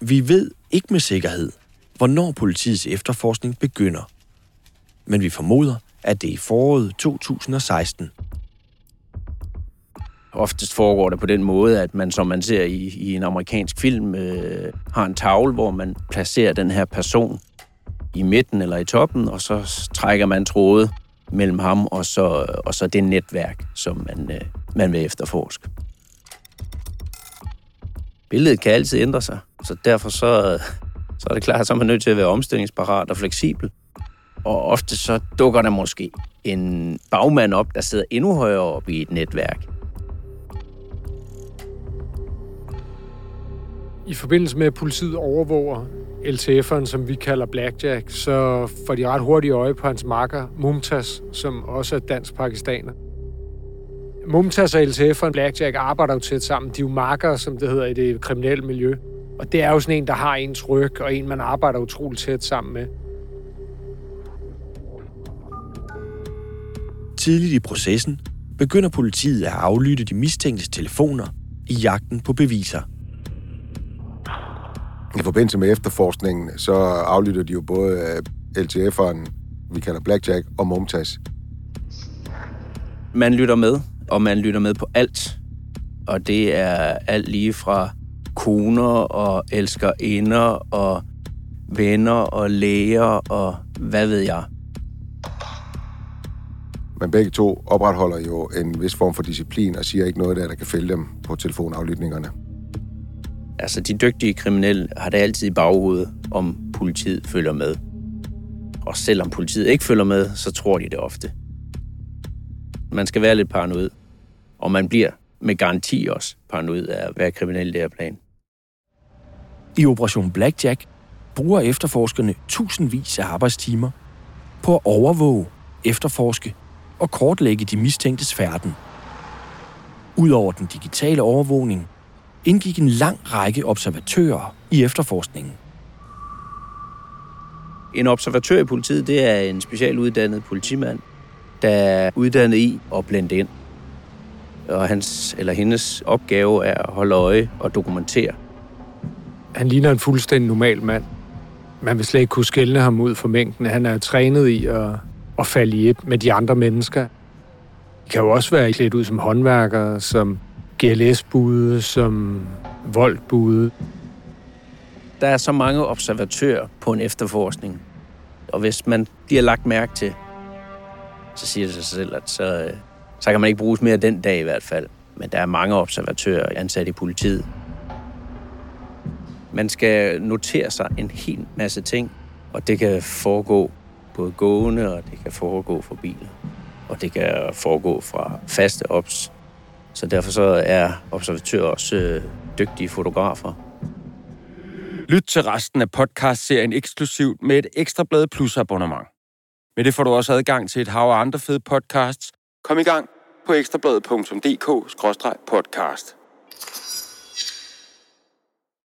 Vi ved ikke med sikkerhed, hvornår politiets efterforskning begynder. Men vi formoder, at det er i foråret 2016. Oftest foregår det på den måde, at man, som man ser i, i en amerikansk film, øh, har en tavle, hvor man placerer den her person i midten eller i toppen, og så trækker man tråde mellem ham og så, og så det netværk, som man, øh, man vil efterforske. Billedet kan altid ændre sig, så derfor så, så er det klart, at så er man nødt til at være omstillingsparat og fleksibel. Og ofte så dukker der måske en bagmand op, der sidder endnu højere op i et netværk. I forbindelse med, at politiet overvåger LTF'eren, som vi kalder Blackjack, så får de ret hurtigt øje på hans makker, Mumtaz, som også er dansk-pakistaner. Mumtaz og LTF'eren Blackjack arbejder jo tæt sammen. De er jo markere, som det hedder i det kriminelle miljø. Og det er jo sådan en, der har ens ryg, og en, man arbejder utroligt tæt sammen med. Tidligt i processen begynder politiet at aflytte de mistænktes telefoner i jagten på beviser. I forbindelse med efterforskningen, så aflytter de jo både LTF'eren, vi kalder Blackjack, og Mumtaz. Man lytter med, og man lytter med på alt. Og det er alt lige fra koner og elskerinder og venner og læger og hvad ved jeg. Men begge to opretholder jo en vis form for disciplin og siger ikke noget der, der kan fælde dem på telefonaflytningerne. Altså, de dygtige kriminelle har det altid i baghovedet, om politiet følger med. Og selvom politiet ikke følger med, så tror de det ofte. Man skal være lidt paranoid. Og man bliver med garanti også paranoid af at være kriminel i det her plan. I Operation Blackjack bruger efterforskerne tusindvis af arbejdstimer på at overvåge, efterforske og kortlægge de mistænktes færden. Udover den digitale overvågning, indgik en lang række observatører i efterforskningen. En observatør i politiet, det er en specialuddannet politimand, der er uddannet i at blende ind. Og hans eller hendes opgave er at holde øje og dokumentere. Han ligner en fuldstændig normal mand. Man vil slet ikke kunne skælne ham ud for mængden. Han er trænet i at, at falde i et med de andre mennesker. De kan jo også være klædt ud som håndværkere, som GLS-bude, som voldbude. Der er så mange observatører på en efterforskning, og hvis man bliver lagt mærke til, så siger det sig selv, at så, øh, så kan man ikke bruges mere den dag i hvert fald. Men der er mange observatører ansat i politiet. Man skal notere sig en hel masse ting, og det kan foregå både gående, og det kan foregå for biler. Og det kan foregå fra faste ops så derfor så er observatører også øh, dygtige fotografer. Lyt til resten af podcastserien eksklusivt med et Ekstrablad Plus abonnement. Med det får du også adgang til et hav af andre fede podcasts. Kom i gang på ekstrabladet.dk-podcast.